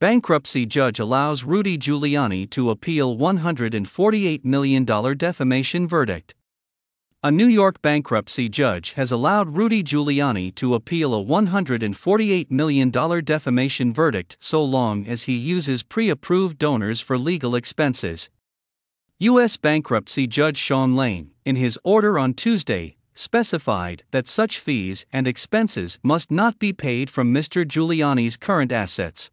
Bankruptcy judge allows Rudy Giuliani to appeal $148 million defamation verdict. A New York bankruptcy judge has allowed Rudy Giuliani to appeal a $148 million defamation verdict so long as he uses pre approved donors for legal expenses. U.S. bankruptcy judge Sean Lane, in his order on Tuesday, specified that such fees and expenses must not be paid from Mr. Giuliani's current assets.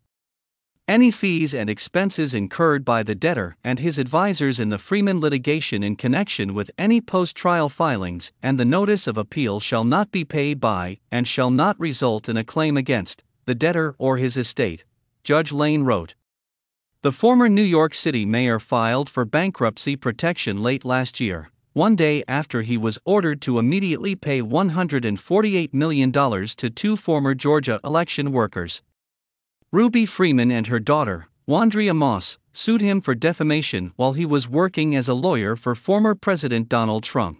Any fees and expenses incurred by the debtor and his advisors in the Freeman litigation in connection with any post trial filings and the notice of appeal shall not be paid by and shall not result in a claim against the debtor or his estate, Judge Lane wrote. The former New York City mayor filed for bankruptcy protection late last year, one day after he was ordered to immediately pay $148 million to two former Georgia election workers. Ruby Freeman and her daughter, Wandrea Moss, sued him for defamation while he was working as a lawyer for former President Donald Trump.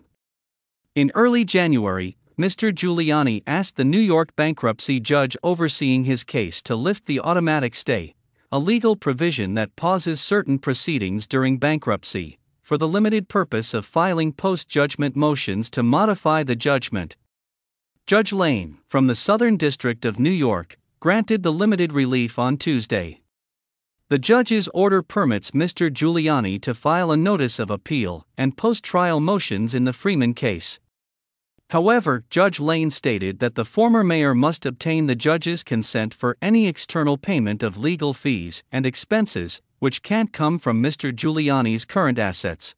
In early January, Mr. Giuliani asked the New York bankruptcy judge overseeing his case to lift the automatic stay, a legal provision that pauses certain proceedings during bankruptcy, for the limited purpose of filing post judgment motions to modify the judgment. Judge Lane, from the Southern District of New York, granted the limited relief on Tuesday. The judge's order permits Mr. Giuliani to file a notice of appeal and post trial motions in the Freeman case. However, Judge Lane stated that the former mayor must obtain the judge's consent for any external payment of legal fees and expenses, which can't come from Mr. Giuliani's current assets.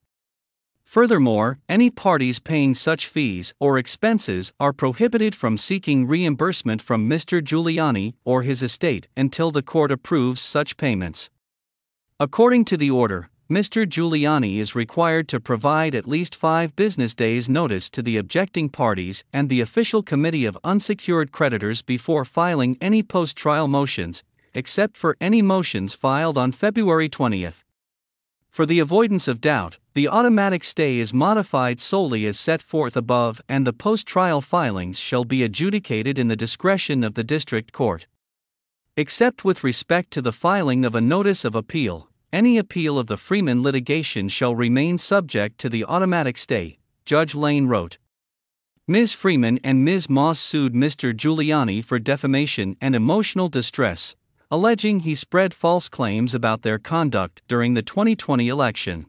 Furthermore, any parties paying such fees or expenses are prohibited from seeking reimbursement from Mr. Giuliani or his estate until the court approves such payments. According to the order, Mr. Giuliani is required to provide at least five business days' notice to the objecting parties and the official committee of unsecured creditors before filing any post trial motions, except for any motions filed on February 20th. For the avoidance of doubt, the automatic stay is modified solely as set forth above, and the post trial filings shall be adjudicated in the discretion of the district court. Except with respect to the filing of a notice of appeal, any appeal of the Freeman litigation shall remain subject to the automatic stay, Judge Lane wrote. Ms. Freeman and Ms. Moss sued Mr. Giuliani for defamation and emotional distress, alleging he spread false claims about their conduct during the 2020 election.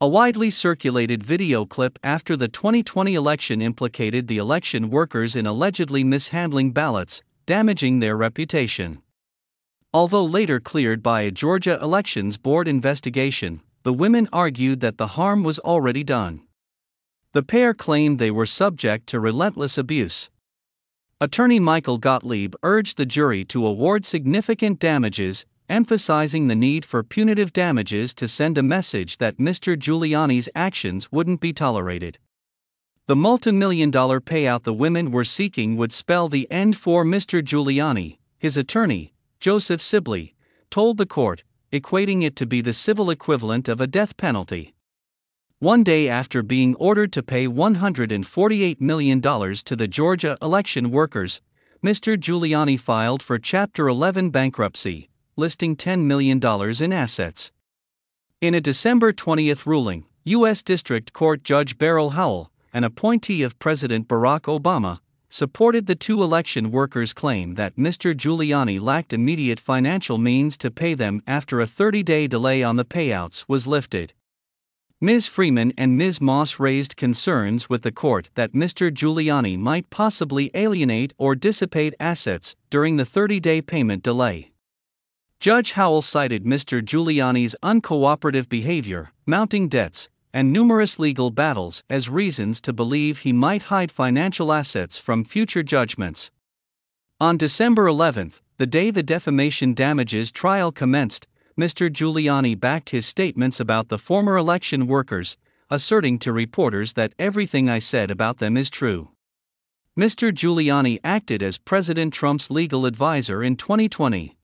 A widely circulated video clip after the 2020 election implicated the election workers in allegedly mishandling ballots, damaging their reputation. Although later cleared by a Georgia Elections Board investigation, the women argued that the harm was already done. The pair claimed they were subject to relentless abuse. Attorney Michael Gottlieb urged the jury to award significant damages, emphasizing the need for punitive damages to send a message that Mr. Giuliani's actions wouldn't be tolerated. The multi-million dollar payout the women were seeking would spell the end for Mr. Giuliani, his attorney, Joseph Sibley, told the court, equating it to be the civil equivalent of a death penalty. One day after being ordered to pay $148 million to the Georgia election workers, Mr. Giuliani filed for Chapter 11 bankruptcy, listing $10 million in assets. In a December 20 ruling, U.S. District Court Judge Beryl Howell, an appointee of President Barack Obama, supported the two election workers' claim that Mr. Giuliani lacked immediate financial means to pay them after a 30 day delay on the payouts was lifted. Ms. Freeman and Ms. Moss raised concerns with the court that Mr. Giuliani might possibly alienate or dissipate assets during the 30 day payment delay. Judge Howell cited Mr. Giuliani's uncooperative behavior, mounting debts, and numerous legal battles as reasons to believe he might hide financial assets from future judgments. On December 11, the day the defamation damages trial commenced, Mr. Giuliani backed his statements about the former election workers, asserting to reporters that everything I said about them is true. Mr. Giuliani acted as President Trump's legal advisor in 2020.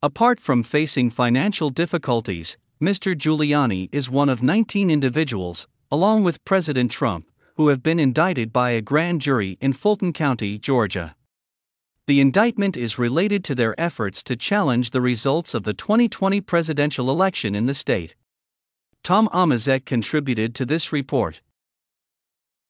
Apart from facing financial difficulties, Mr. Giuliani is one of 19 individuals, along with President Trump, who have been indicted by a grand jury in Fulton County, Georgia. The indictment is related to their efforts to challenge the results of the 2020 presidential election in the state. Tom Omazek contributed to this report.